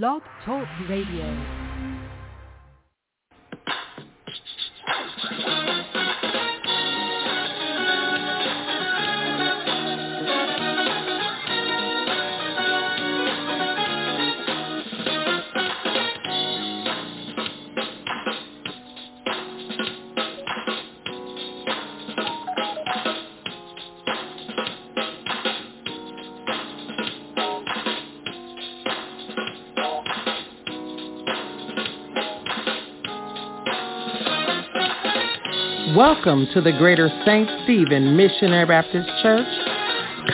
Blog Talk Radio. Welcome to the Greater St. Stephen Missionary Baptist Church,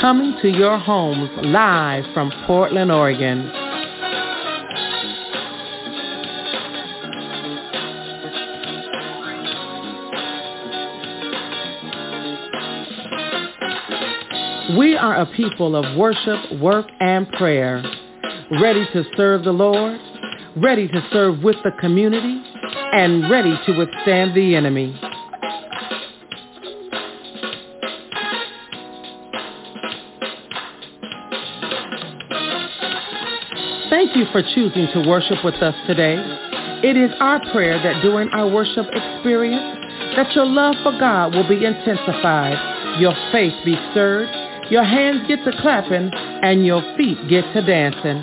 coming to your homes live from Portland, Oregon. We are a people of worship, work, and prayer, ready to serve the Lord, ready to serve with the community, and ready to withstand the enemy. Thank you for choosing to worship with us today. It is our prayer that during our worship experience, that your love for God will be intensified, your faith be stirred, your hands get to clapping, and your feet get to dancing.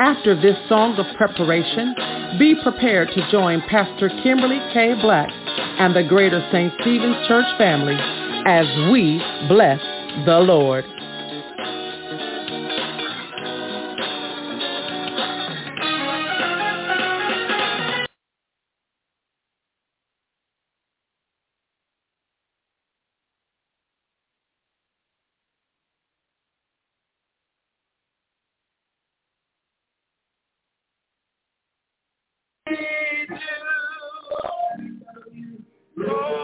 After this song of preparation, be prepared to join Pastor Kimberly K. Black and the Greater St. Stephen's Church family as we bless the Lord. Come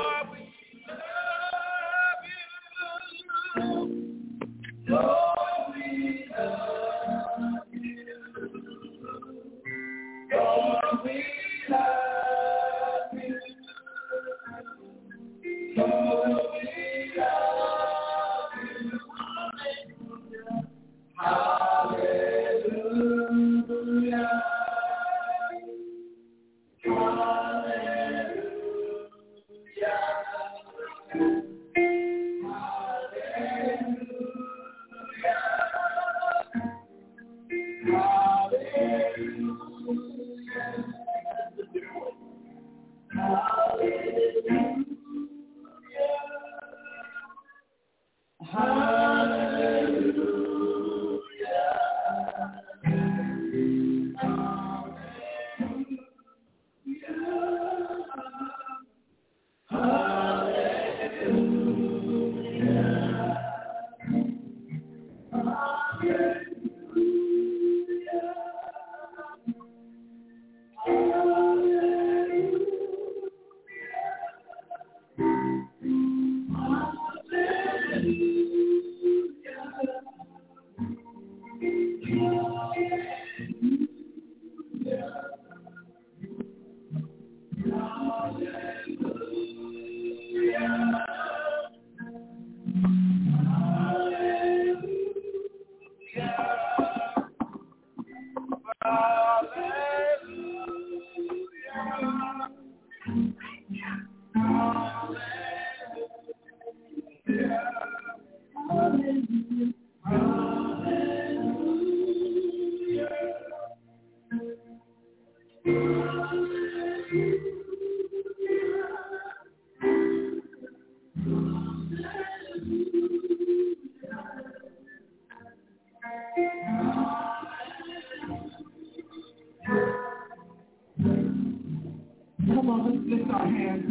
Come on, lift our hands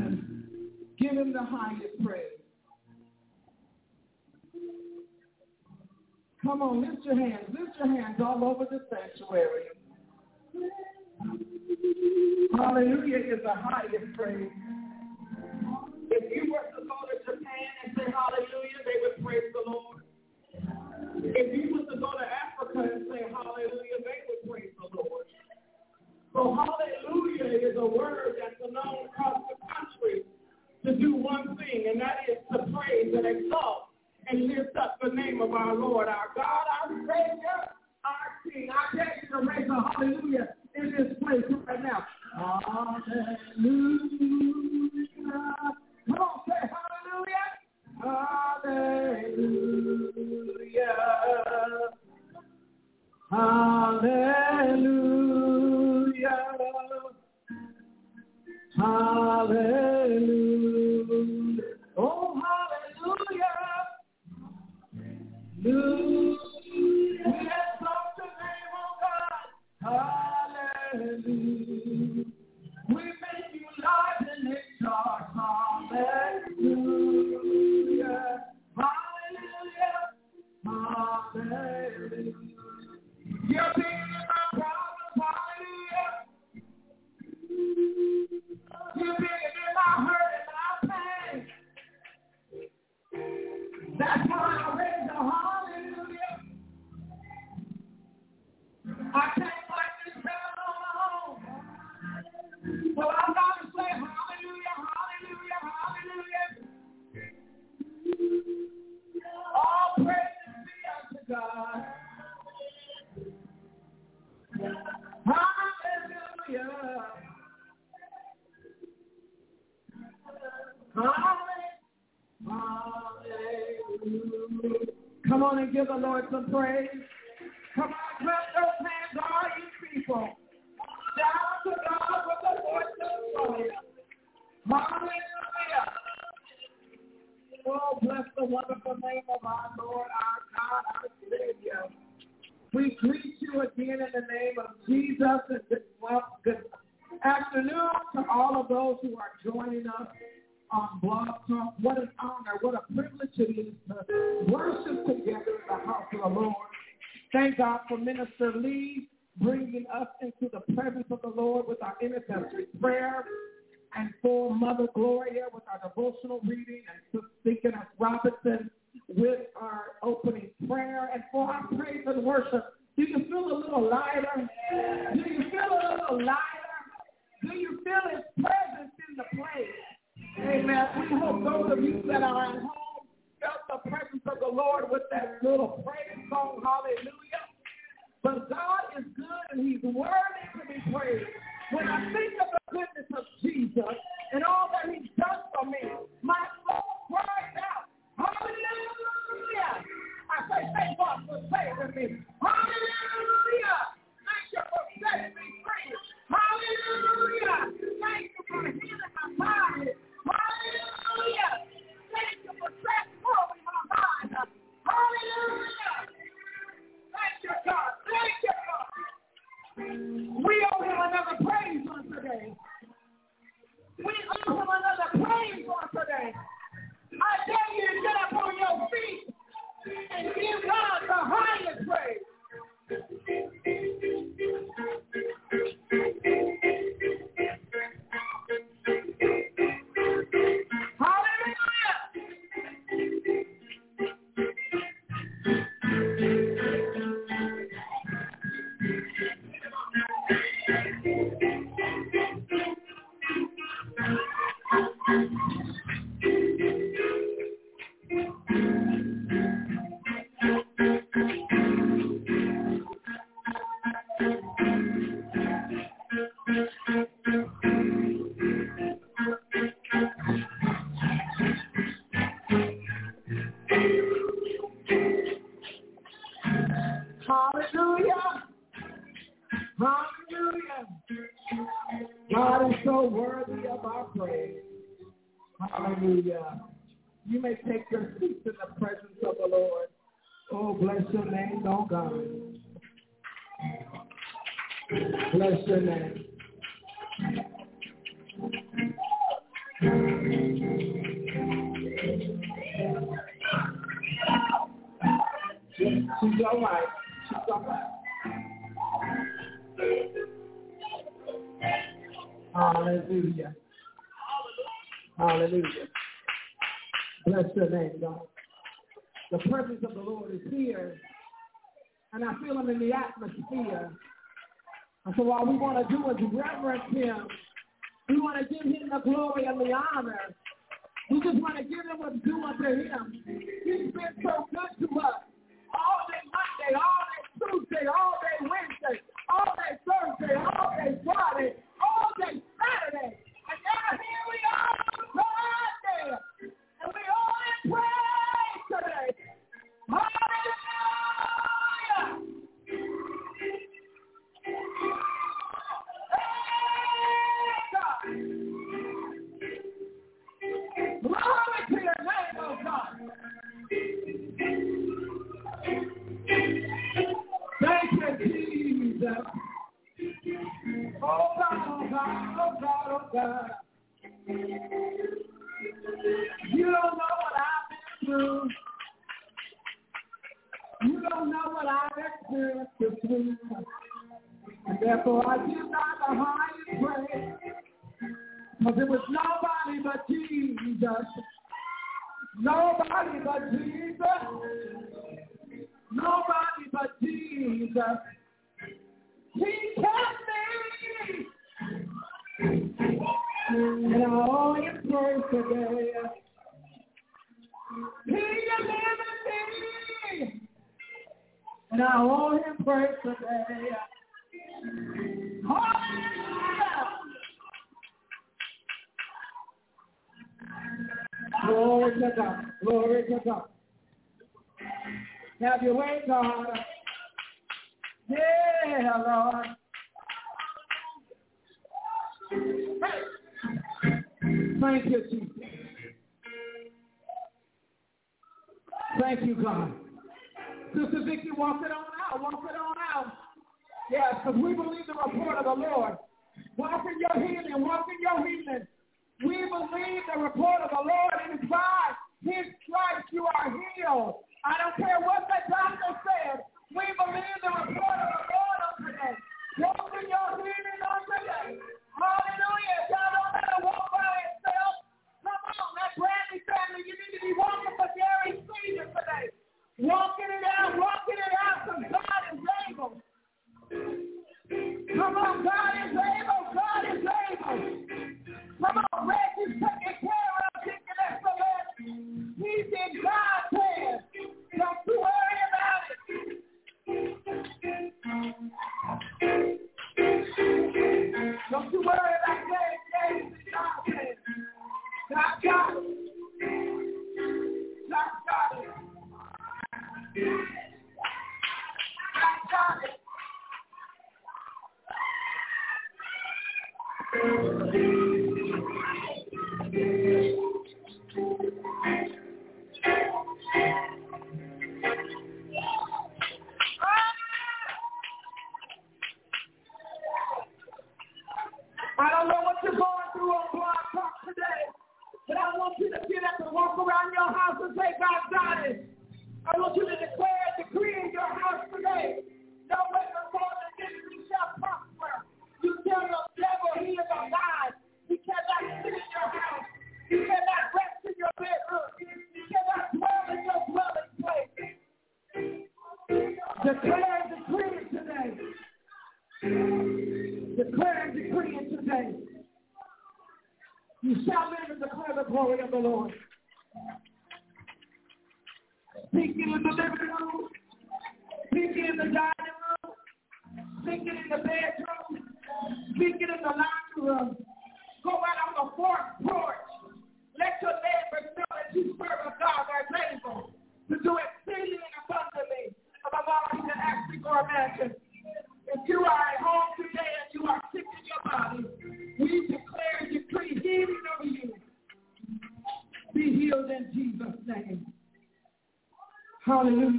give him the highest praise. Come on, lift your hands. Lift your hands all over the sanctuary. Praise. So going to say hallelujah, hallelujah, hallelujah. All be unto God. Hallelujah. Hallelujah. Come on and give the Lord some praise. For Minister Lee bringing us into the presence of the Lord with our intercessory prayer and for Mother Gloria with our devotional reading and Deaconess Robinson with our opening prayer and for our praise and worship. Do you feel a little lighter? Do you feel a little lighter? Do you feel his presence in the place? Amen. We hope those of you that are at home felt the presence of the Lord with that little praise song, hallelujah. But God is good and he's worthy to be praised. When I think of the goodness of Jesus and all that he's done for me, my soul cries out, hallelujah. I say, thank God for saving me. Hallelujah. Thank you for setting me free. Hallelujah. Thank you for healing another praise on today. We owe him another praise on today. I dare you to get up on your feet and give God the highest praise. All we want to do is reverence him. We want to give him the glory and the honor. We just want to give him what's due unto him. He's been so good to us.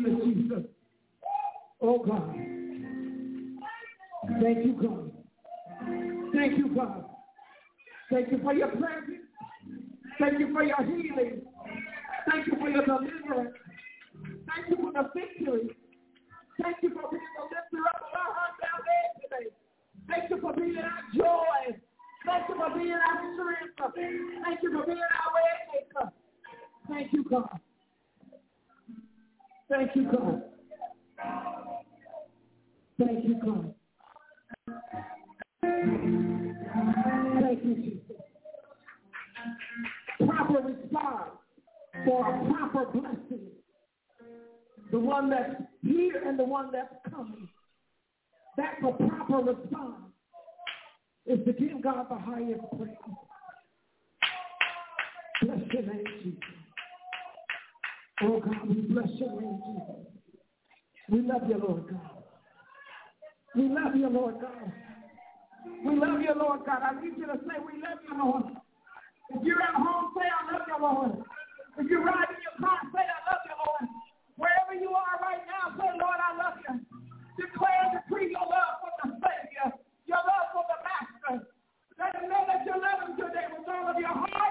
Hallelujah, Jesus. Oh, God. Thank you, God. Thank you, God. Thank you for your presence. Thank you for your healing. Thank you for your deliverance. Thank you for the victory. Thank you for being the lifter up of our heart down there today. Thank you for being our joy. Thank you for being our strength. Thank you for being our way maker. Thank you, God. Thank you, God. Thank you, God. Thank you, Jesus. Proper response for a proper blessing. The one that's here and the one that's coming. That's a proper response is to give God the highest praise. Bless your name, Jesus. Oh God, we bless your name, Jesus. We love you, Lord God. We love you, Lord God. We love you, Lord God. I need you to say, we love you, Lord. If you're at home, say, I love you, Lord. If you're riding your car, say, I love you, Lord. Wherever you are right now, say, Lord, I love you. Declare and decree your love for the Savior, your love for the Master. Let him know that you love him today with all of your heart,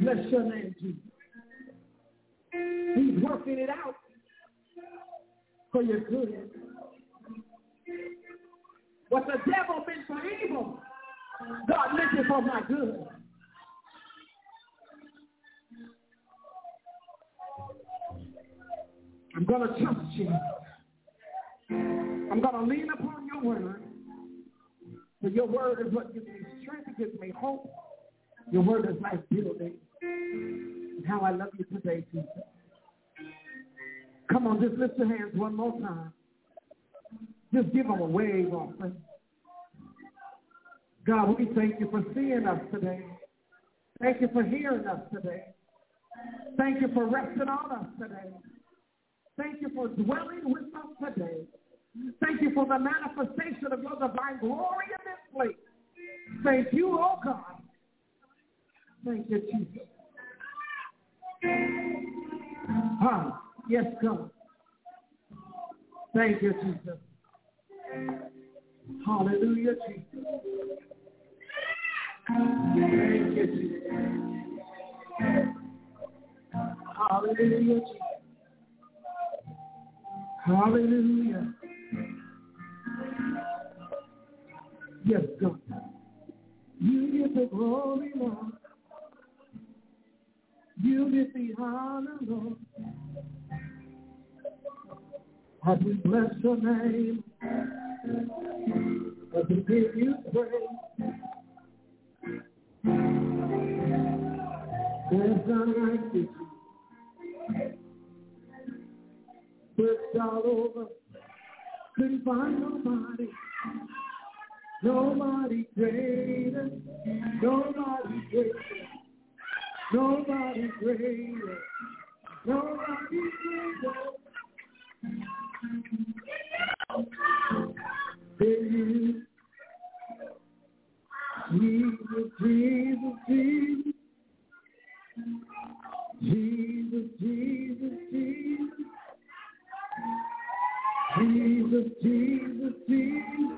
Bless your name, Jesus. He's working it out for your good. What the devil meant for evil, God meant it for my good. I'm going to trust you. I'm going to lean upon your word. For your word is what gives me strength, gives me hope. Your word is life building. And how I love you today, Jesus. Come on, just lift your hands one more time. Just give them a wave offering. God, we thank you for seeing us today. Thank you for hearing us today. Thank you for resting on us today. Thank you for dwelling with us today. Thank you for the manifestation of your divine glory in this place. Thank you, oh God. Thank you, Jesus. Ah, yes, God. Thank you, Jesus. Hallelujah, Jesus. Thank you, Jesus. Hallelujah, Jesus. Hallelujah. Yes, God. You get the glory, Lord. You get the honor, Lord. As we bless your name, as we give you praise. There's none like you. Searched all over, couldn't find nobody. Nobody greater, nobody greater, nobody greater, nobody greater than you. Jesus, Jesus, Jesus. Jesus, Jesus, Jesus. Jesus, Jesus, Jesus. Jesus, Jesus, Jesus.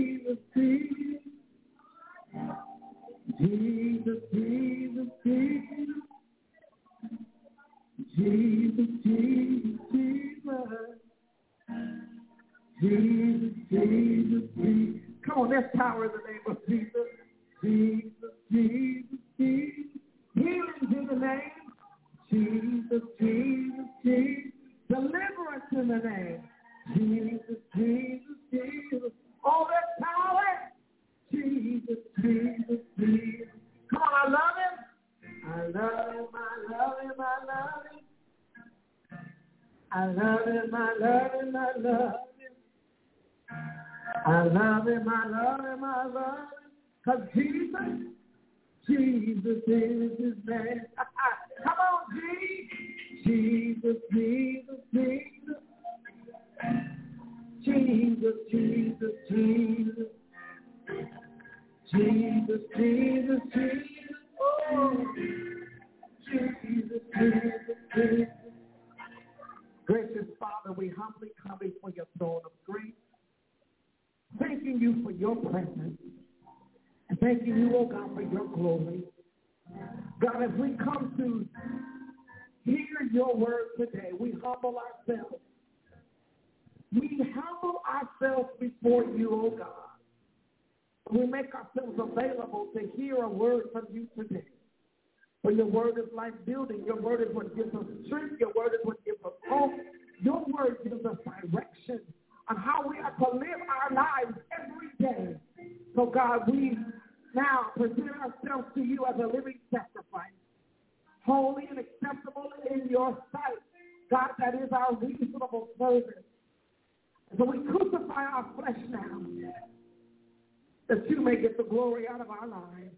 That you may get the glory out of our lives.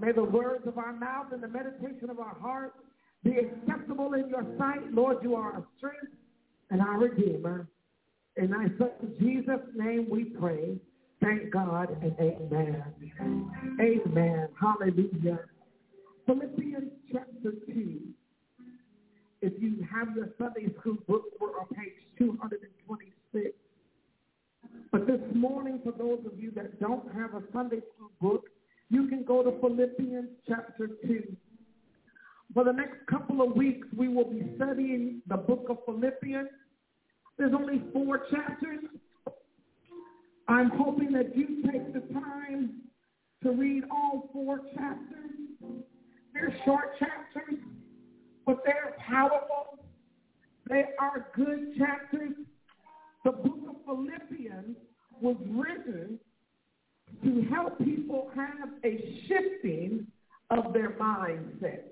May the words of our mouth and the meditation of our heart be acceptable in your sight. Lord, you are our strength and our redeemer. And in thy son Jesus' name we pray. Thank God and amen. Amen. Hallelujah. Philippians chapter 2. If you have your Sunday school book, we're on page 226. But this morning, for those of you that don't have a Sunday school book, you can go to Philippians chapter 2. For the next couple of weeks, we will be studying the book of Philippians. There's only four chapters. I'm hoping that you take the time to read all four chapters. They're short chapters, but they're powerful. They are good chapters. The book of Philippians was written to help people have a shifting of their mindset.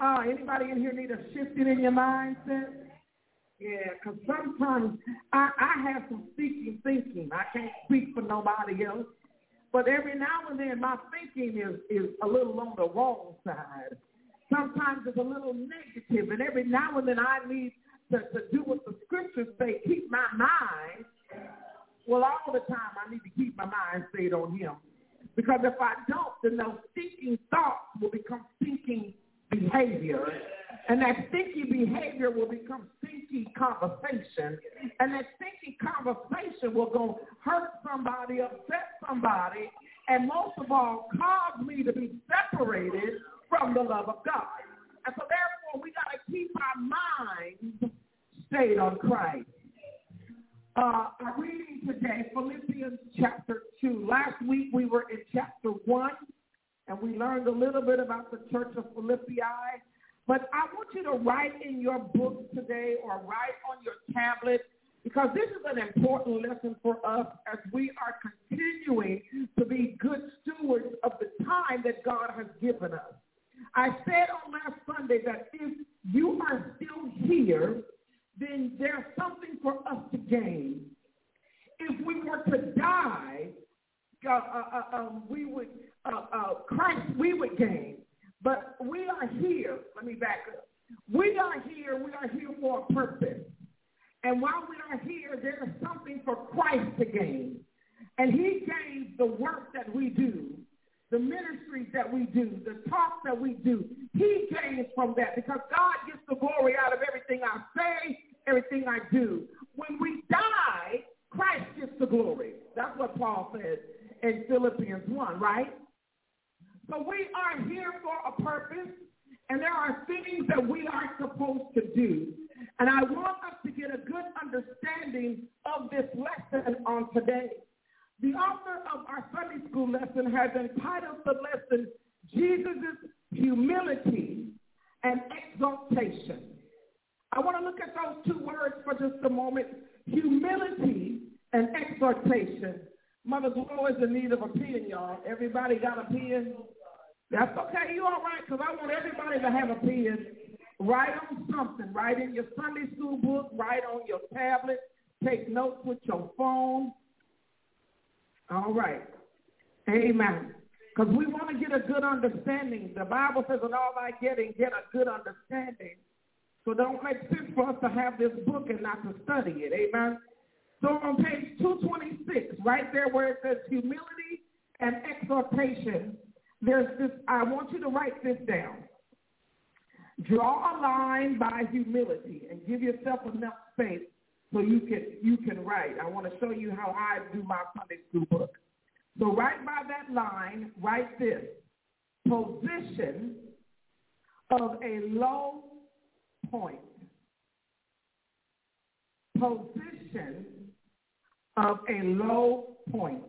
Uh, anybody in here need a shifting in your mindset? Yeah, because sometimes I, I have some speaking thinking. I can't speak for nobody else. But every now and then my thinking is, is a little on the wrong side. Sometimes it's a little negative, and every now and then I need to, to do what the scriptures say, keep my mind well, all the time I need to keep my mind stayed on him. Because if I don't, then those thinking thoughts will become thinking behavior. And that stinky behavior will become stinky conversation. And that stinky conversation will go hurt somebody, upset somebody, and most of all, cause me to be separated from the love of God. And so therefore, we got to keep our minds stayed on Christ. Uh, our reading today, Philippians chapter 2. Last week we were in chapter 1, and we learned a little bit about the church of Philippi. But I want you to write in your book today or write on your tablet because this is an important lesson for us as we are continuing to be good stewards of the time that God has given us. I said on last Sunday that if you are still here, then there's something for us to gain. If we were to die, uh, uh, uh, um, we would uh, uh, Christ we would gain. But we are here. Let me back up. We are here. We are here for a purpose. And while we are here, there is something for Christ to gain. And he gains the work that we do, the ministries that we do, the talks that we do. He gains from that because God gets the glory out of everything I say, everything I do. When we die, Christ gets the glory. That's what Paul says in Philippians 1, right? So we are here for a purpose, and there are things that we are supposed to do. And I want us to get a good understanding of this lesson on today. The author of our Sunday school lesson has entitled the lesson, Jesus' Humility and Exaltation. I want to look at those two words for just a moment, humility and exhortation. Mother's is in need of a pen, y'all. Everybody got a pen? That's okay. You all right? Because I want everybody to have a pen. Write on something. Write in your Sunday school book. Write on your tablet. Take notes with your phone. All right. Amen. Because we want to get a good understanding. The Bible says, in all thy getting, get a good understanding. So don't make sense for us to have this book and not to study it. Amen. So on page 226, right there where it says humility and exhortation, there's this, I want you to write this down. Draw a line by humility and give yourself enough space so you can you can write. I want to show you how I do my Sunday school book. So right by that line, write this. Position of a low point. Position of a low point.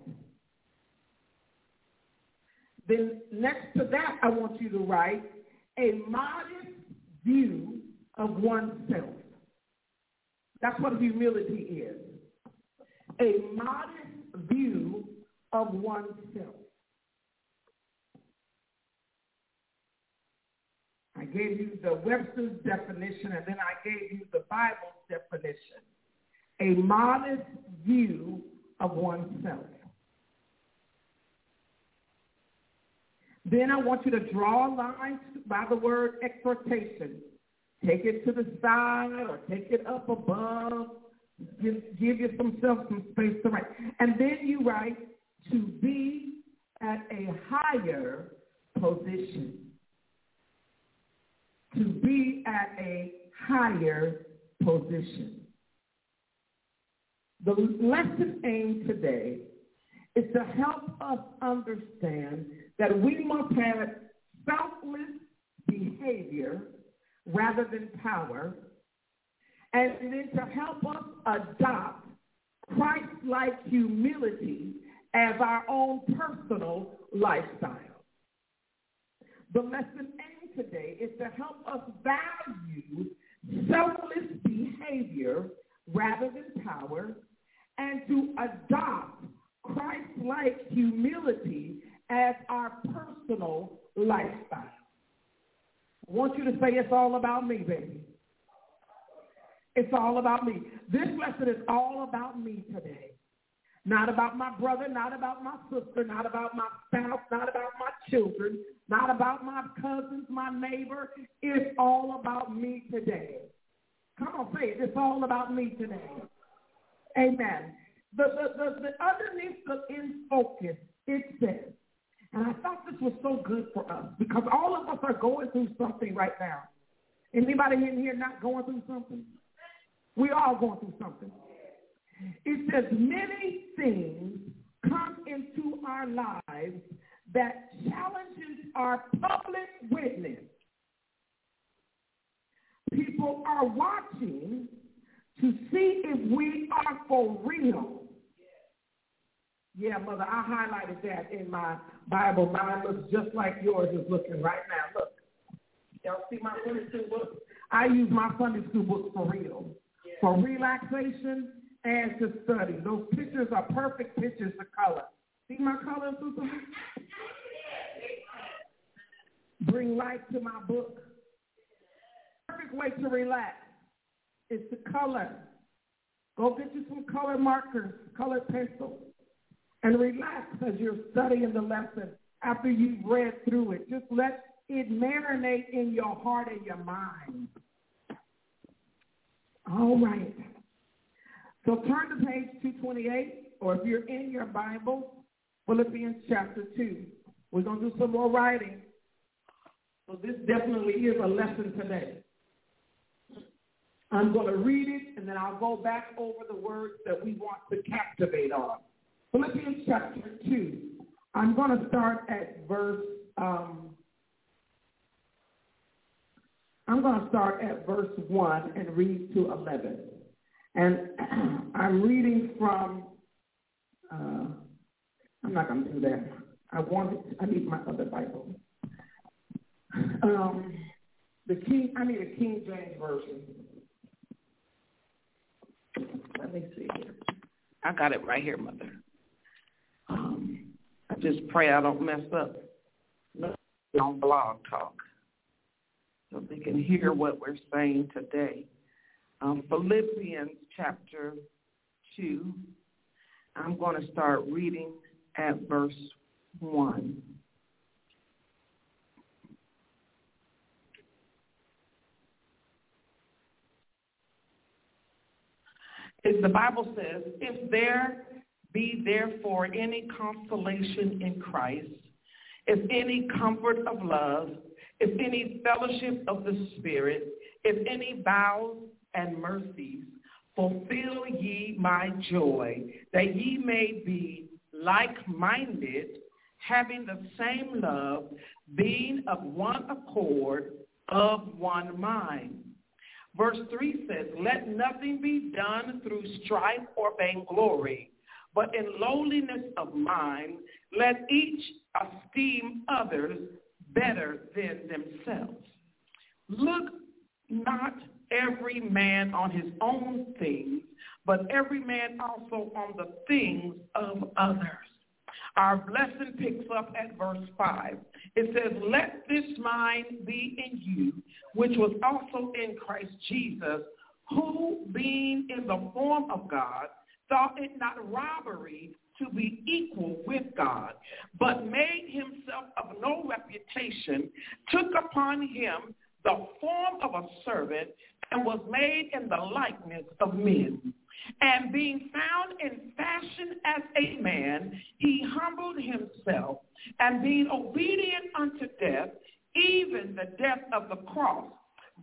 Then next to that, I want you to write a modest view of oneself. That's what humility is. A modest view of oneself. I gave you the Webster's definition and then I gave you the Bible's definition. A modest view of oneself. Then I want you to draw lines by the word exhortation. Take it to the side or take it up above. Give, give yourself some space to write. And then you write to be at a higher position. To be at a higher position. The lesson aim today is to help us understand that we must have selfless behavior rather than power, and then to help us adopt Christ-like humility as our own personal lifestyle. The lesson aim today is to help us value selfless behavior rather than power and to adopt Christ-like humility as our personal lifestyle. I want you to say it's all about me, baby. It's all about me. This lesson is all about me today. Not about my brother, not about my sister, not about my spouse, not about my children, not about my cousins, my neighbor. It's all about me today. Come on, say it. It's all about me today. Amen. The, the, the, the underneath the in focus, it says, and I thought this was so good for us because all of us are going through something right now. Anybody in here not going through something? We all going through something. It says many things come into our lives that challenges our public witness. People are watching to see if we are for real. Yeah, mother, I highlighted that in my Bible. Mine looks just like yours is looking right now. Look, y'all see my Sunday school book? I use my Sunday school books for real, for relaxation and to study. Those pictures are perfect pictures of color. See my color, Susan? Bring life to my book. Perfect way to relax is to color. Go get you some color markers, color pencils and relax as you're studying the lesson after you've read through it. Just let it marinate in your heart and your mind. All right. So turn to page 228, or if you're in your Bible, Philippians chapter 2. We're going to do some more writing. So this definitely is a lesson today. I'm going to read it, and then I'll go back over the words that we want to captivate on. Philippians chapter 2. I'm going to start at verse, um, I'm going to start at verse 1 and read to 11. And I'm reading from, uh, I'm not going to do that. I want I need my other Bible. Um, the King, I need a King James Version. Let me see here. I got it right here, Mother. Um, I just pray I don't mess up on blog talk so they can hear what we're saying today. Um, Philippians chapter 2, I'm going to start reading at verse 1. If the Bible says, if there be therefore any consolation in Christ, if any comfort of love, if any fellowship of the Spirit, if any vows and mercies, fulfill ye my joy, that ye may be like-minded, having the same love, being of one accord, of one mind. Verse 3 says, Let nothing be done through strife or vainglory, but in lowliness of mind, let each esteem others better than themselves. Look not every man on his own things, but every man also on the things of others. Our blessing picks up at verse 5. It says, let this mind be in you, which was also in Christ Jesus, who being in the form of God, thought it not robbery to be equal with God, but made himself of no reputation, took upon him the form of a servant, and was made in the likeness of men. And being found in fashion as a man, he humbled himself, and being obedient unto death, even the death of the cross.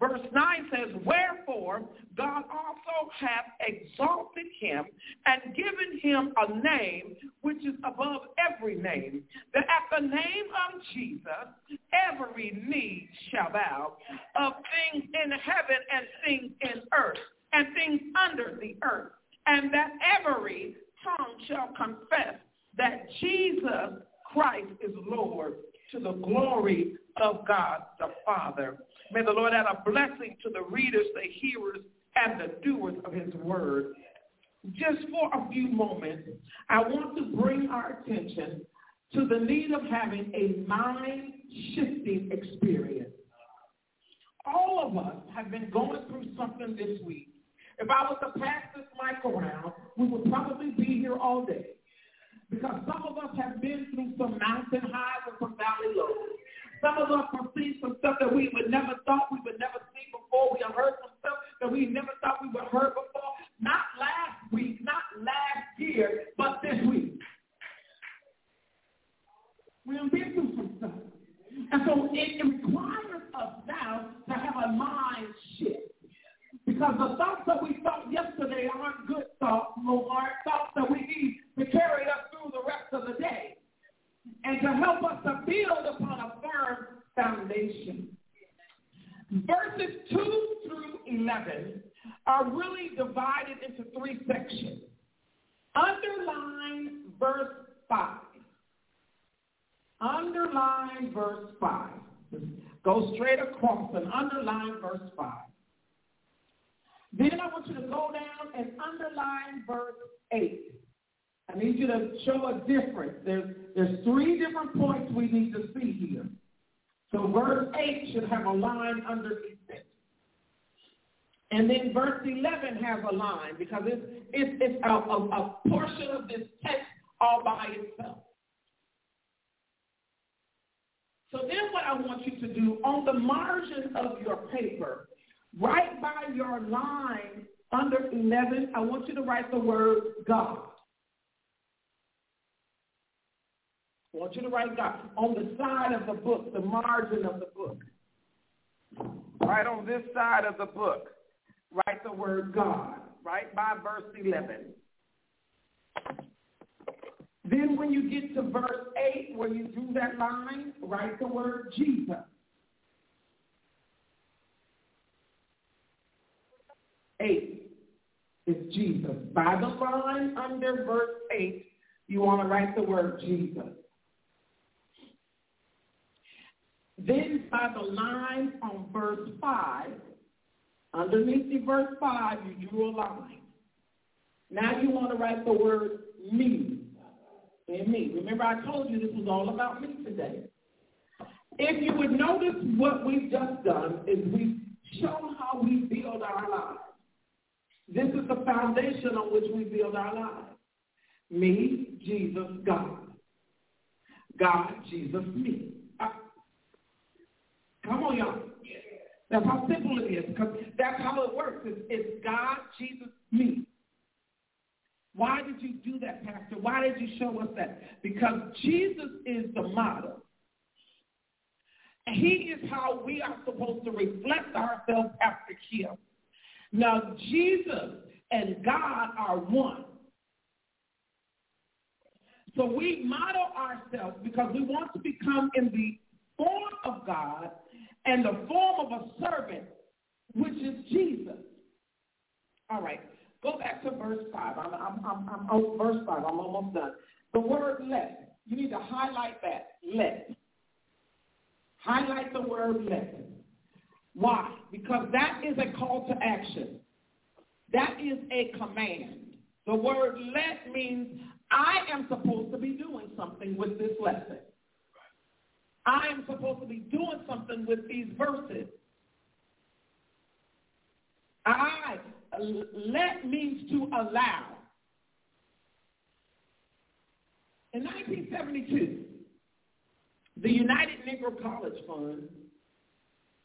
Verse 9 says, Wherefore God also hath exalted him and given him a name which is above every name, that at the name of Jesus every knee shall bow of things in heaven and things in earth and things under the earth, and that every tongue shall confess that Jesus Christ is Lord to the glory of God the Father. May the Lord add a blessing to the readers, the hearers, and the doers of his word. Just for a few moments, I want to bring our attention to the need of having a mind-shifting experience. All of us have been going through something this week. If I was to pass this mic around, we would probably be here all day. Because some of us have been through some mountain highs and some valley lows. Some of us have seen some stuff that we would never thought we would never see before. We have heard some stuff that we never thought we would heard before. Not last week, not last year, but this week. We have been through some stuff. And so it requires us now to have a mind shift. Because the thoughts that we thought yesterday aren't good thoughts, no aren't thoughts that we need to carry us through the rest of the day and to help us to build upon a firm foundation. Verses 2 through 11 are really divided into three sections. Underline verse 5. Underline verse 5. Go straight across and underline verse 5. Then I want you to go down and underline verse 8. I need you to show a difference. There's, there's three different points we need to see here. So verse 8 should have a line underneath it. And then verse 11 has a line because it's, it's, it's a, a, a portion of this text all by itself. So then what I want you to do, on the margin of your paper, right by your line under 11, I want you to write the word God. I want you to write God on the side of the book, the margin of the book. Right on this side of the book, write the word God, right by verse 11. Then when you get to verse 8, where you do that line, write the word Jesus. Eight is Jesus. By the line under verse 8, you want to write the word Jesus. Then by the line on verse 5, underneath the verse 5, you drew a line. Now you want to write the word me in me. Remember I told you this was all about me today. If you would notice what we've just done is we've shown how we build our lives. This is the foundation on which we build our lives. Me, Jesus, God. God, Jesus, me. Come on, y'all. That's how simple it is, because that's how it works. It's, it's God, Jesus, me. Why did you do that, Pastor? Why did you show us that? Because Jesus is the model. He is how we are supposed to reflect ourselves after him. Now, Jesus and God are one. So we model ourselves because we want to become in the form of God and the form of a servant, which is Jesus. All right, go back to verse 5. I'm, I'm, I'm, I'm oh, verse 5. I'm almost done. The word let. You need to highlight that. Let. Highlight the word let. Why? Because that is a call to action. That is a command. The word let means I am supposed to be doing something with this lesson. I am supposed to be doing something with these verses. I let means to allow. In 1972, the United Negro College Fund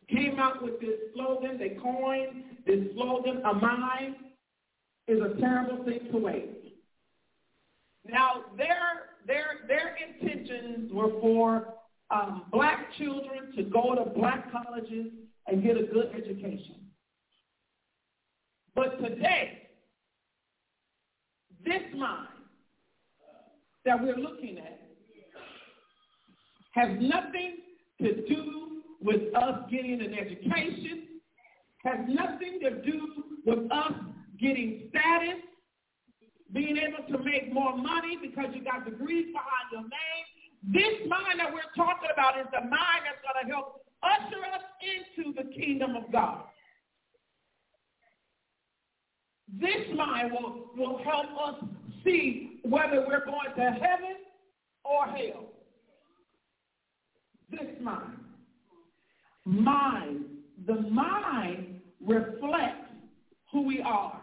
came out with this slogan. They coined this slogan, a mind is a terrible thing to waste. Now, their, their, their intentions were for um, black children to go to black colleges and get a good education. But today, this mind that we're looking at has nothing to do with us getting an education, has nothing to do with us getting status, being able to make more money because you got degrees behind your name. This mind that we're talking about is the mind that's going to help usher us into the kingdom of God. This mind will, will help us see whether we're going to heaven or hell. This mind. Mind. The mind reflects who we are.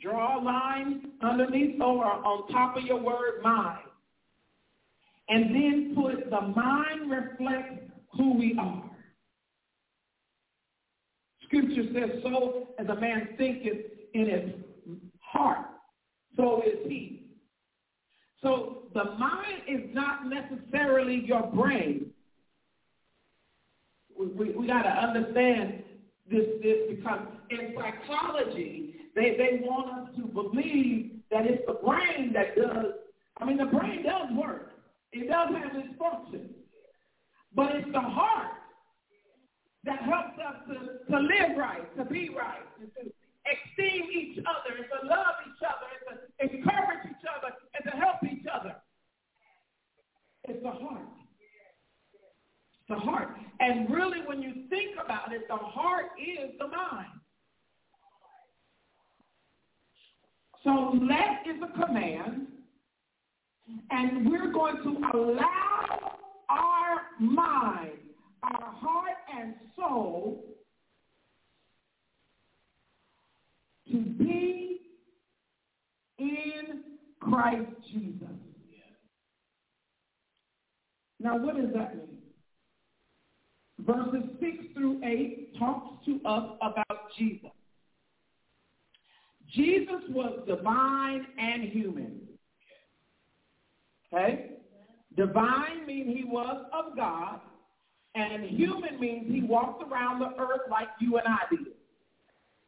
Draw a line underneath or on top of your word mind. And then put the mind reflects who we are. Scripture says, so as a man thinketh in his heart, so is he. So the mind is not necessarily your brain. We, we, we got to understand this, this because in psychology, they, they want us to believe that it's the brain that does, I mean, the brain does work. It does have its function. But it's the heart that helps us to, to live right, to be right, and to esteem each other, and to love each other, and to encourage each other, and to help each other. It's the heart. The heart. And really, when you think about it, the heart is the mind. So let is a command, and we're going to allow our mind our heart and soul to be in Christ Jesus. Now, what does that mean? Verses 6 through 8 talks to us about Jesus. Jesus was divine and human. Okay? Divine means he was of God. And human means he walked around the earth like you and I did.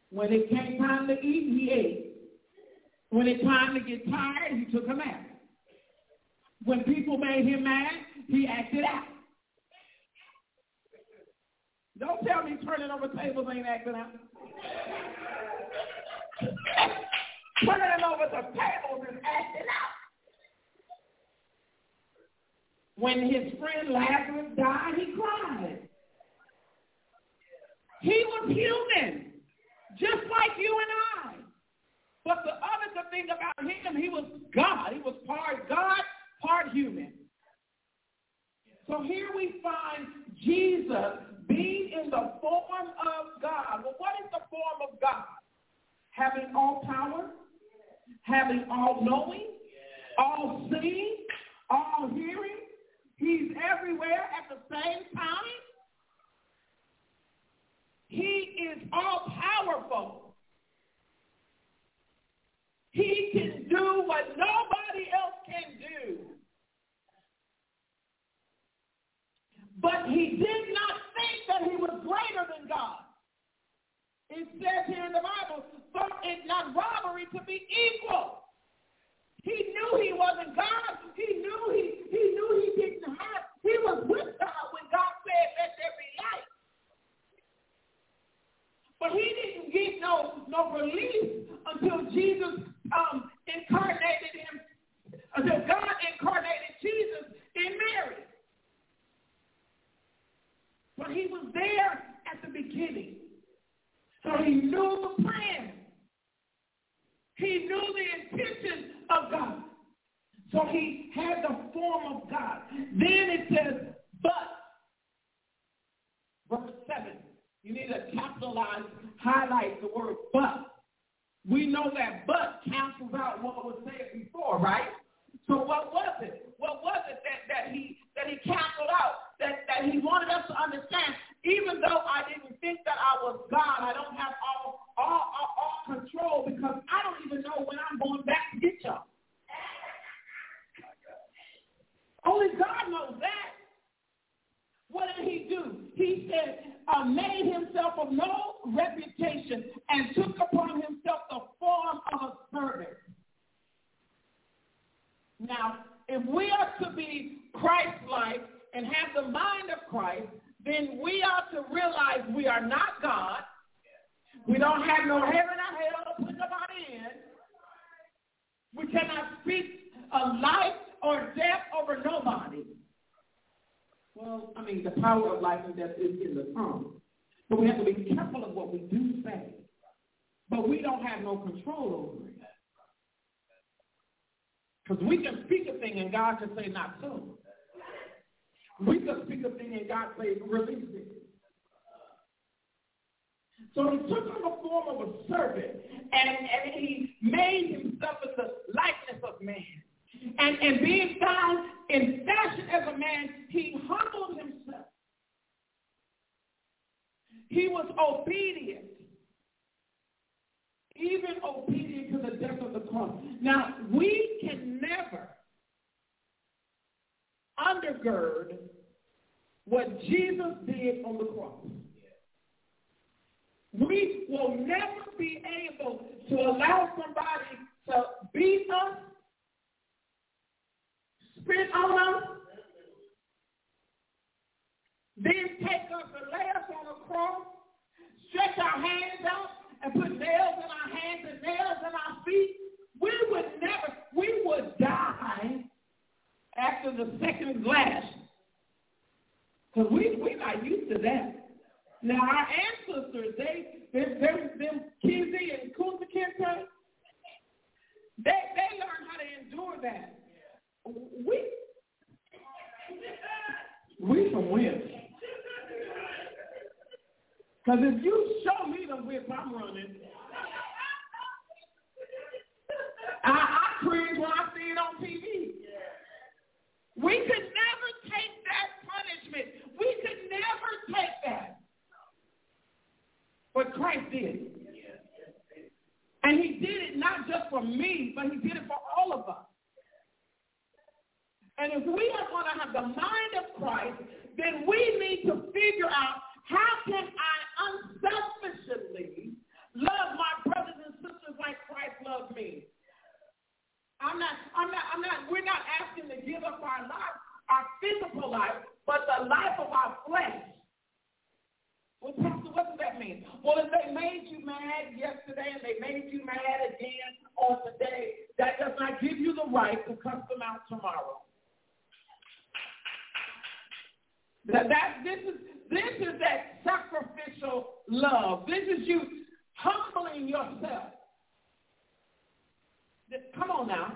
When it came time to eat, he ate. When it time to get tired, he took a nap. When people made him mad, he acted out. Don't tell me turning over tables ain't acting out. turning over the tables is acting out. When his friend Lazarus died, he cried. He was human, just like you and I. But the other thing about him, he was God. He was part God, part human. So here we find Jesus being in the form of God. Well, what is the form of God? Having all power, having all knowing, all seeing, all hearing, He's everywhere at the same time. He is all powerful. He can do what nobody else can do. But he did not think that he was greater than God. It says here in the Bible, thought it not robbery to be equal. He knew he wasn't God. He knew he, he knew he didn't have, he was with God when God said, let there be light. But he didn't get no, no relief until Jesus um, incarnated him, until God incarnated Jesus in Mary. But he was there at the beginning. So he knew the plan. He knew the intention of God. So he had the form of God. Then it says, but, verse 7, you need to capitalize, highlight the word but. We know that but cancels out what was said before, right? So what was it? What was it that, that he that he canceled out? That that he wanted us to understand. Even though I didn't think that I was God, I don't have all all all, all control because I don't even know when I'm going back to get y'all. Only God knows that. What did he do? He said, uh, made himself of no reputation and took upon himself the form of a servant. Now, if we are to be Christ-like and have the mind of Christ, then we are to realize we are not God. We don't have no heaven or hell to put nobody in. We cannot speak a life or death over nobody. Well, I mean, the power of life and death is in the tongue. But we have to be careful of what we do say. But we don't have no control over it. Because we can speak a thing and God can say not so. We can speak a thing and God say release it. So he took on the form of a servant and, and he made himself in the likeness of man. And, and being found in fashion as a man, he humbled himself. He was obedient, even obedient to the death of the cross. Now, we can never undergird what Jesus did on the cross. We will never be able to allow somebody to beat us spit on us, then take us and lay us on a cross, stretch our hands out and put nails in our hands and nails in our feet, we would never, we would die after the second glass. Because we, we're not used to that. Now, our ancestors, they, them, them, them Kizzy and Kunta Kinte, they, they learned how to endure that. We we some wimps. Because if you show me the whip I'm running, We could never take that punishment. We could never take that. But Christ did. And he did it not just for me, but he did it for all of us. And if we are going to have the mind of Christ, then we need to figure out how can I unselfishly love my brothers and sisters like Christ loved me. I'm not, I'm not, I'm not, we're not asking to give up our life, our physical life, but the life of our flesh. Well, Pastor, what does that mean? Well, if they made you mad yesterday and they made you mad again on today, that does not give you the right to cuss them out tomorrow. That, that this is this is that sacrificial love. This is you humbling yourself. Come on now.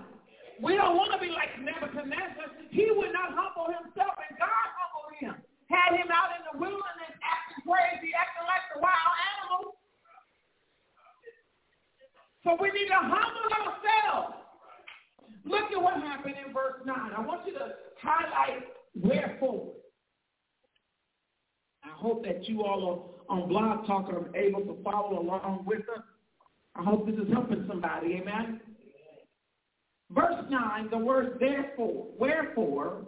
We don't want to be like Nebuchadnezzar. He would not humble himself, and God humbled him. Had him out in the wilderness acting crazy, acting like the wild animal. So we need to humble ourselves. Look at what happened in verse 9. I want you to highlight wherefore. I hope that you all are are able to follow along with us. I hope this is helping somebody. Amen. Verse 9, the word therefore, wherefore,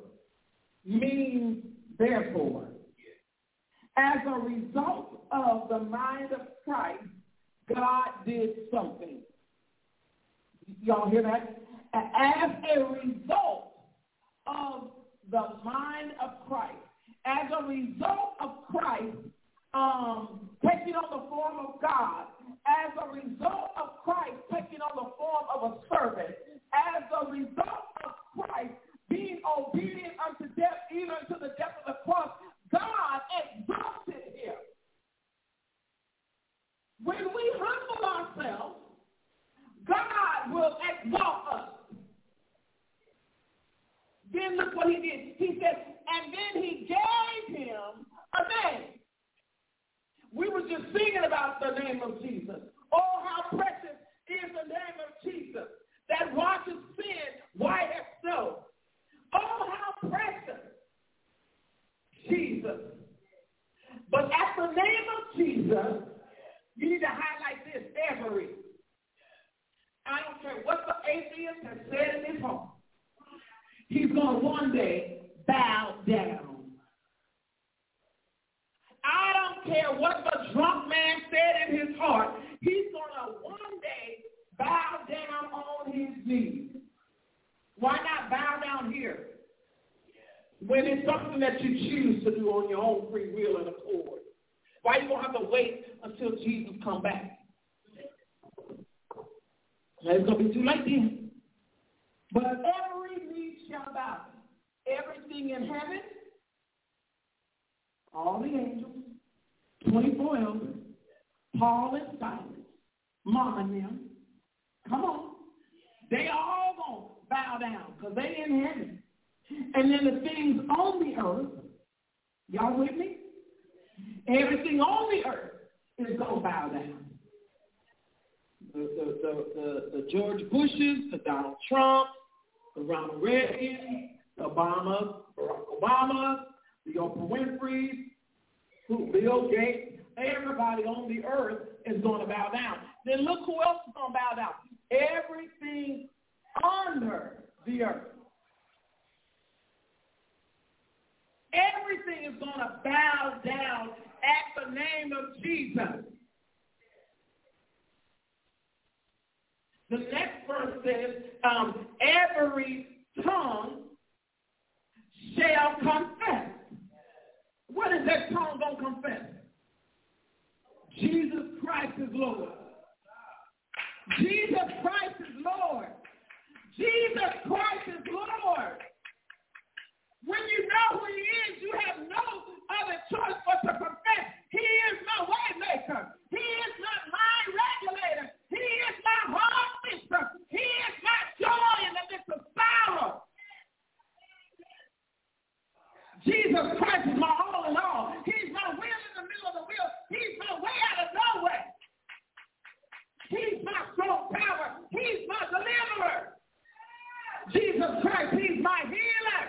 means therefore. As a result of the mind of Christ, God did something. Y'all hear that? As a result of the mind of Christ, as a result of Christ um, taking on the form of God as a result of Christ under the earth. Everything is going to bow down at the name of Jesus. The next verse says, um, every tongue shall confess. What is that tongue going to confess? Jesus Christ is Lord. Jesus Christ is Lord. Jesus Christ is Lord. When you know who he is, you have no other choice but to confess. He is my way maker. He is my regulator. He is my heart fixer. He is my joy in the midst of sorrow. Jesus Christ is my all in all. He's my will in the middle of the wheel. He's my way out of nowhere. He's my strong power. He's my deliverer. Jesus Christ, he's my healer.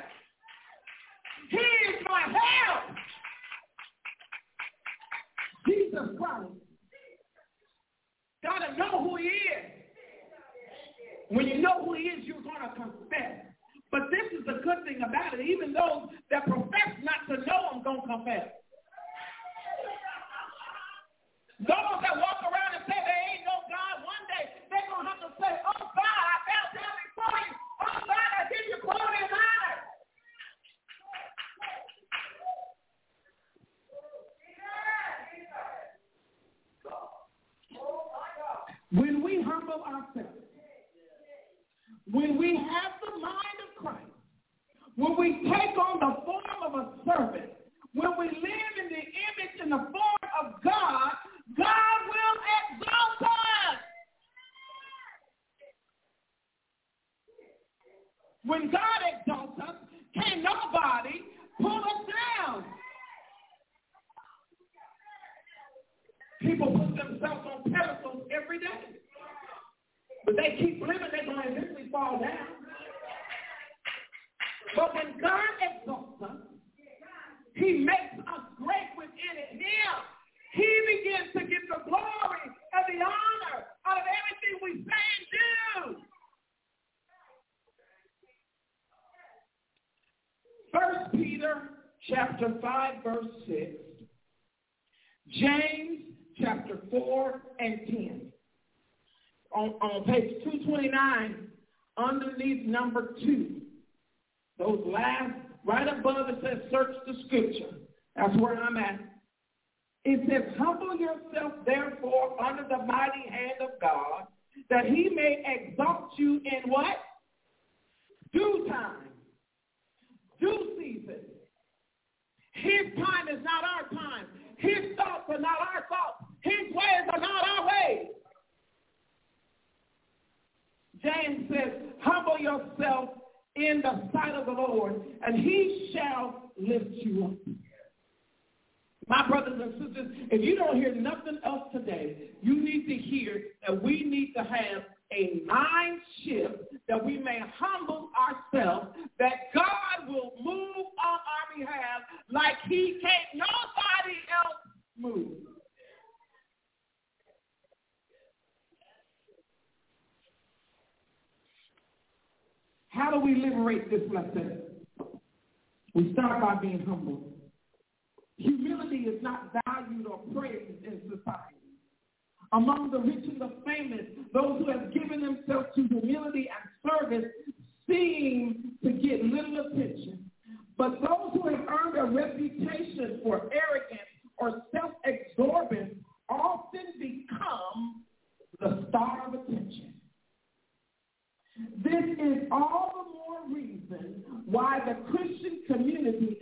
He is my help. Jesus Christ. Gotta know who he is. When you know who he is, you're to confess. But this is the good thing about it. Even those that profess not to know him to confess. Those that walk around and say there ain't no God, one day they're going to have to say, oh God, I fell down before you. Oh God, I give you When we humble ourselves, when we have the mind of Christ, when we take on the form of a servant, when we live in the image and the form of God, God will exalt us. When God exalts us, can nobody pull us down. People put themselves on pedestals every day. But they keep living, they're going to eventually fall down. But when God exalts us, he makes us great within it. Him. He begins to get the glory and the honor out of everything we say and do. First Peter chapter 5, verse 6. James chapter 4 and 10 on, on page 229, underneath number two, those last, right above it says search the scripture. That's where I'm at. It says, humble yourself therefore under the mighty hand of God, that he may exalt you in what? Due time. Due season. His time is not our time. His thoughts are not our thoughts. His ways are not our ways. James says, humble yourself in the sight of the Lord, and he shall lift you up. My brothers and sisters, if you don't hear nothing else today, you need to hear that we need to have a mind shift that we may humble ourselves, that God will move on our behalf like he can't nobody else move. How do we liberate this lesson? We start by being humble. Humility is not valued or praised in society. Among the rich and the famous, those who have given themselves to humility and service seem to get little attention. But those who have earned a reputation for arrogance or self-absorbance often become the star of attention. This is all the more reason why the Christian community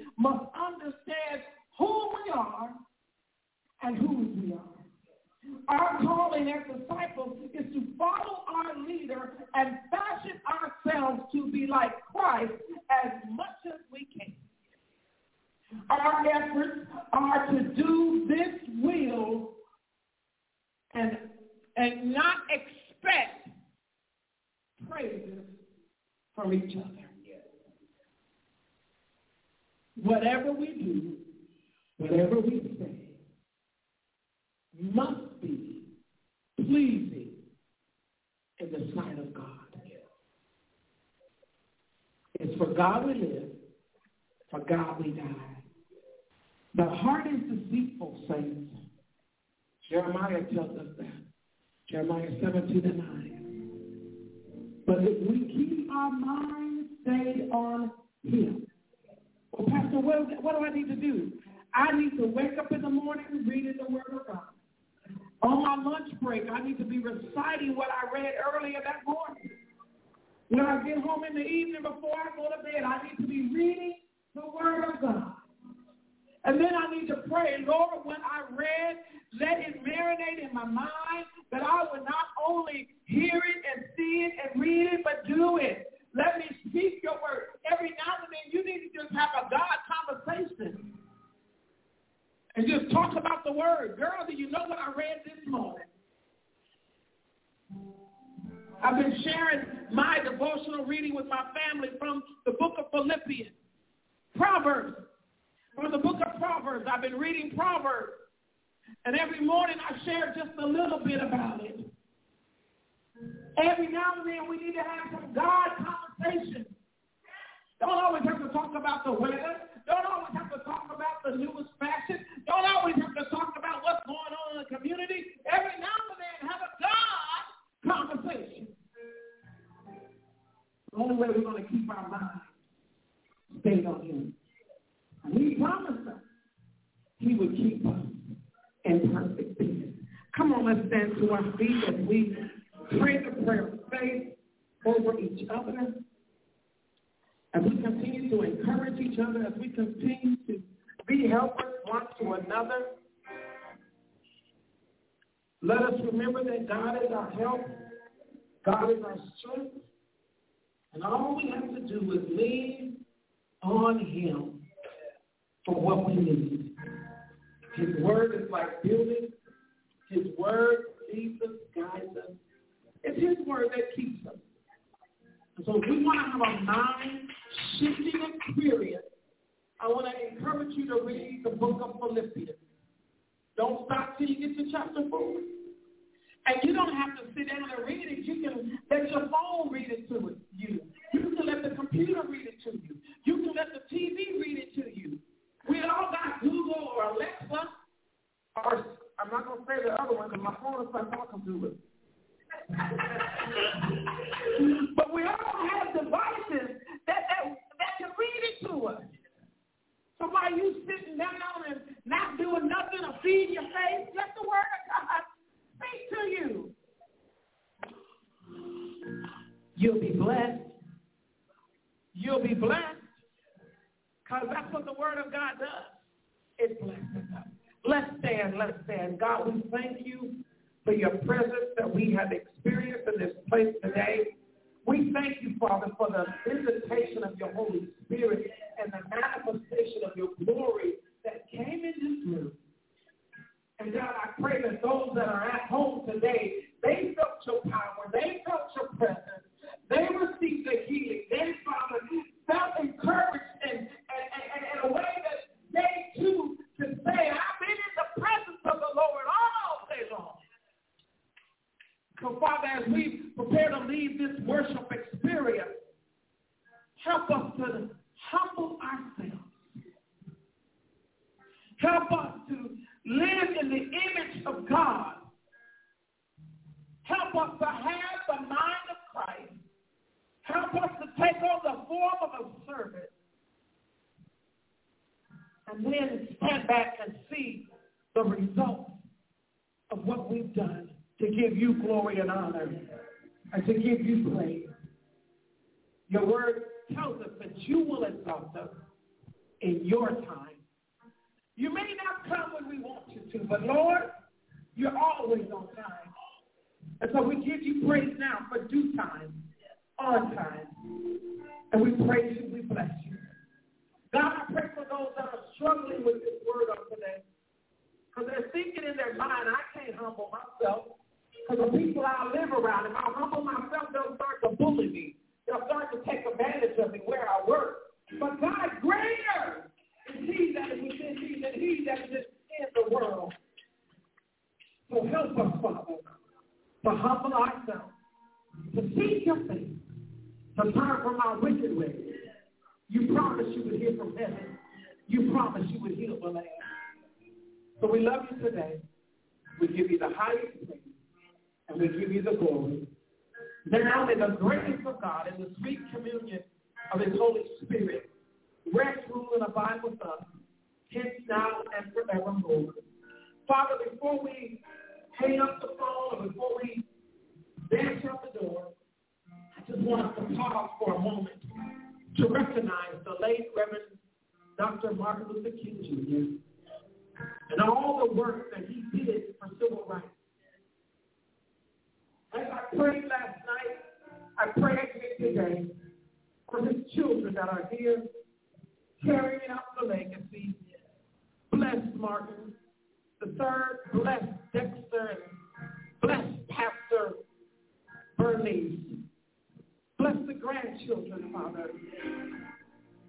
I've been reading Proverbs. And every morning I share just a little bit about it. Every now and then we need to have some God conversation. Don't always have to talk about the weather. Don't always have to talk about the newest fashion. Don't always have to talk about what's going on in the community. Every now and then have a God conversation. The only way we're going to keep our minds stayed on him. And he promised us he would keep us in perfect peace. Come on, let's stand to our feet as we pray the prayer of faith over each other. As we continue to encourage each other, as we continue to be helpers one to another, let us remember that God is our help, God is our strength, and all we have to do is lean on him for what we need. His word is like building. His word leads us, guides us. It's his word that keeps us. And so if we want to have a mind-shifting experience, I want to encourage you to read the book of Philippians. Don't stop till you get to chapter 4. And you don't have to sit down and read it. You can let your phone read it to you. You can let the computer read it to you. You can let the TV read it to you. We all got Google or Alexa, or I'm not going to say the other one because my phone is my talking to it. but we all have devices that, that that can read it to us. So while you sitting down and not doing nothing or feed your face, let the word of God speak to you. You'll be blessed. You'll be blessed. Because that's what the word of God does. It blesses us. Let's stand, let's stand. God, we thank you for your presence that we have experienced in this place today. We thank you, Father, for the visitation of your Holy Spirit and the manifestation of your glory that came in this room. And God, I pray that those that are at home today, they felt your power. They felt your presence. They received the healing. They, Father, felt encouraged and, a way that they too could say, I've been in the presence of the Lord all day long. So, Father, as we prepare to leave this worship experience, help us to humble ourselves. Help us to live in the image of God. Help us to have the mind of Christ. Help us to take on the form of a servant. And then stand back and see the results of what we've done to give you glory and honor and to give you praise. Your word tells us that you will exalt us in your time. You may not come when we want you to, but Lord, you're always on time. And so we give you praise now for due time, on time. And we praise you, we bless you. God, I pray for those that are struggling with this word of today. Because they're thinking in their mind, I can't humble myself. Because the people I live around, if I humble myself, they'll start to bully me. They'll start to take advantage of me where I work. But God, greater is he that is within me than he that is in the world. So help us, Father, to humble ourselves, to seek your face, to turn from our wicked ways. You promised you would hear from heaven. You promised you would heal the land. So we love you today. We give you the highest praise and we give you the glory. Now may the grace of God and the sweet communion of his Holy Spirit rest, rule, and abide with us, hence now and forevermore. Father, before we hang up the phone or before we dash out the door, I just want us to pause for a moment to recognize the late Reverend Dr. Martin Luther King Jr. and all the work that he did for civil rights. As I prayed last night, I pray today for his children that are here carrying out the legacy. Bless Martin. The third, bless Dexter and bless Pastor Bernice. Bless the grandchildren, Father.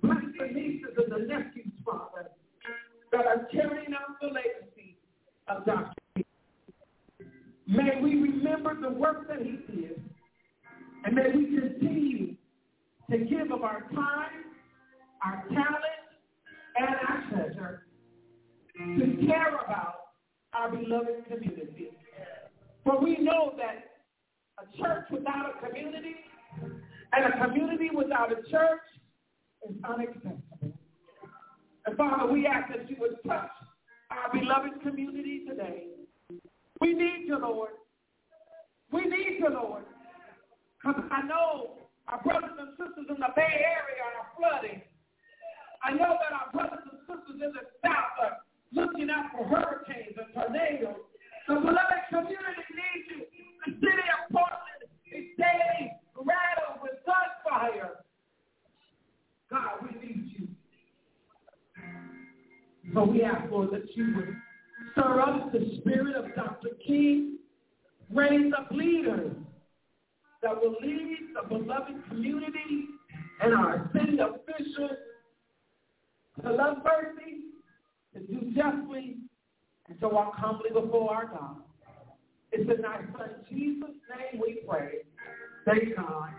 Bless the nieces and the nephews, Father, that are carrying out the legacy of Dr. May we remember the work that he did. And may we continue to give of our time, our talent, and our treasure to care about our beloved community. For we know that a church without a community and a community without a church is unacceptable. And Father, we ask that you would touch our beloved community today. We need you, Lord. We need you, Lord. Because I know our brothers and sisters in the Bay Area are flooding. I know that our brothers and sisters in the South are looking out for hurricanes and tornadoes. The beloved community needs you. The city of Portland is daily rattled with gunfire. God, we need you. So we ask, Lord, that you would stir up the spirit of Dr. King, raise up leaders that will lead the beloved community and our city officials to love mercy, to do justly, and to walk humbly before our God. It's in our son Jesus' name we pray. Thank God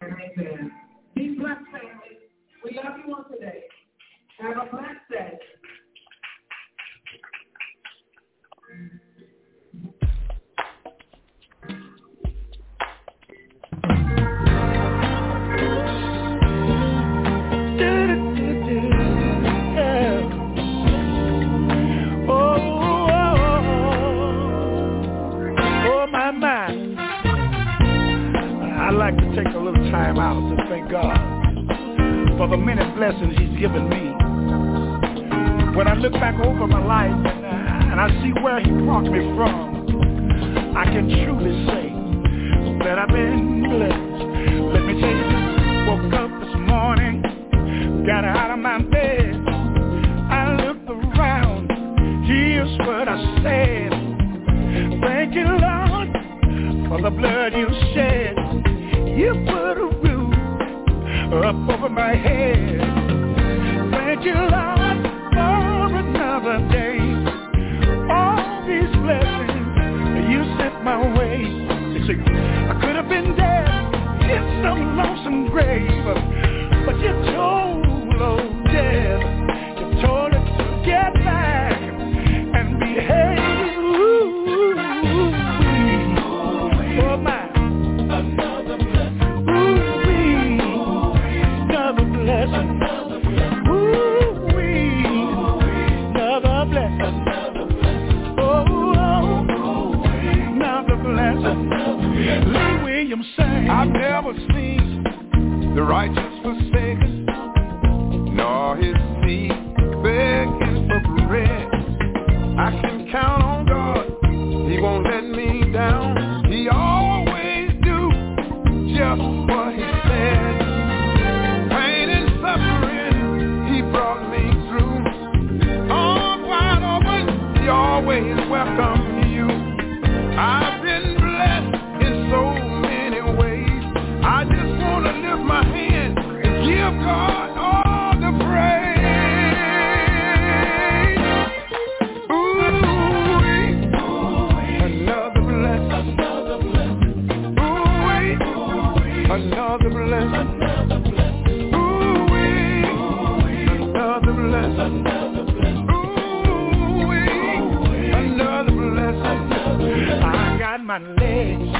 and amen. Be blessed, family. We love you all today. Have a blessed day. for the many blessings he's given me. When I look back over my life and, I see where he brought me from, I can truly say that I've been blessed. Let me tell you woke up this morning, got out of my bed. I looked around, here's what I said. Thank you, Lord, for the blood you up over my head. Thank you, Lord, for another day. All these blessings you sent my way. You See, I could have been dead in some lonesome grave, but you told The righteous forsaken. my legs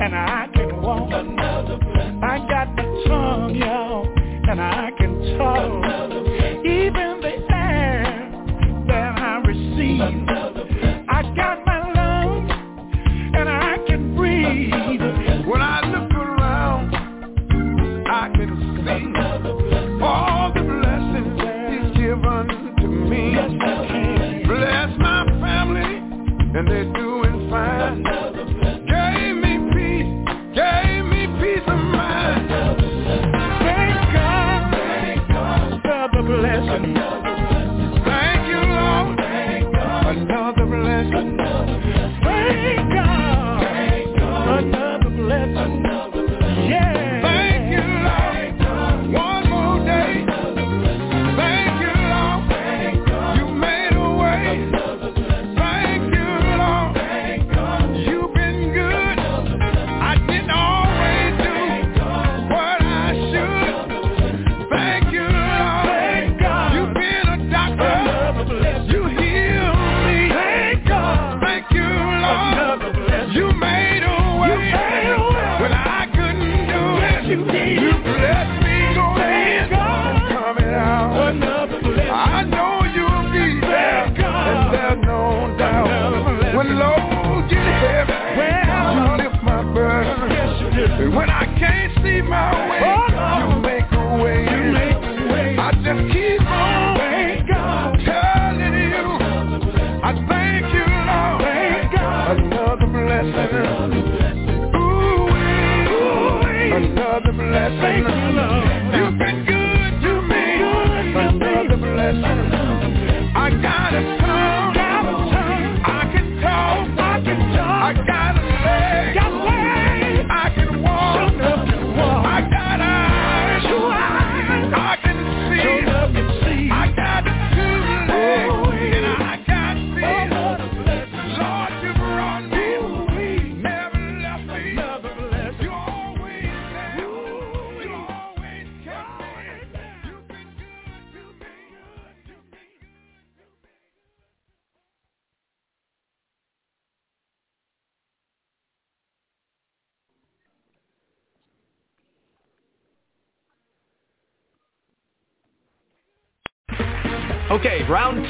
and I can walk. I got the tongue, y'all, and I can talk. Even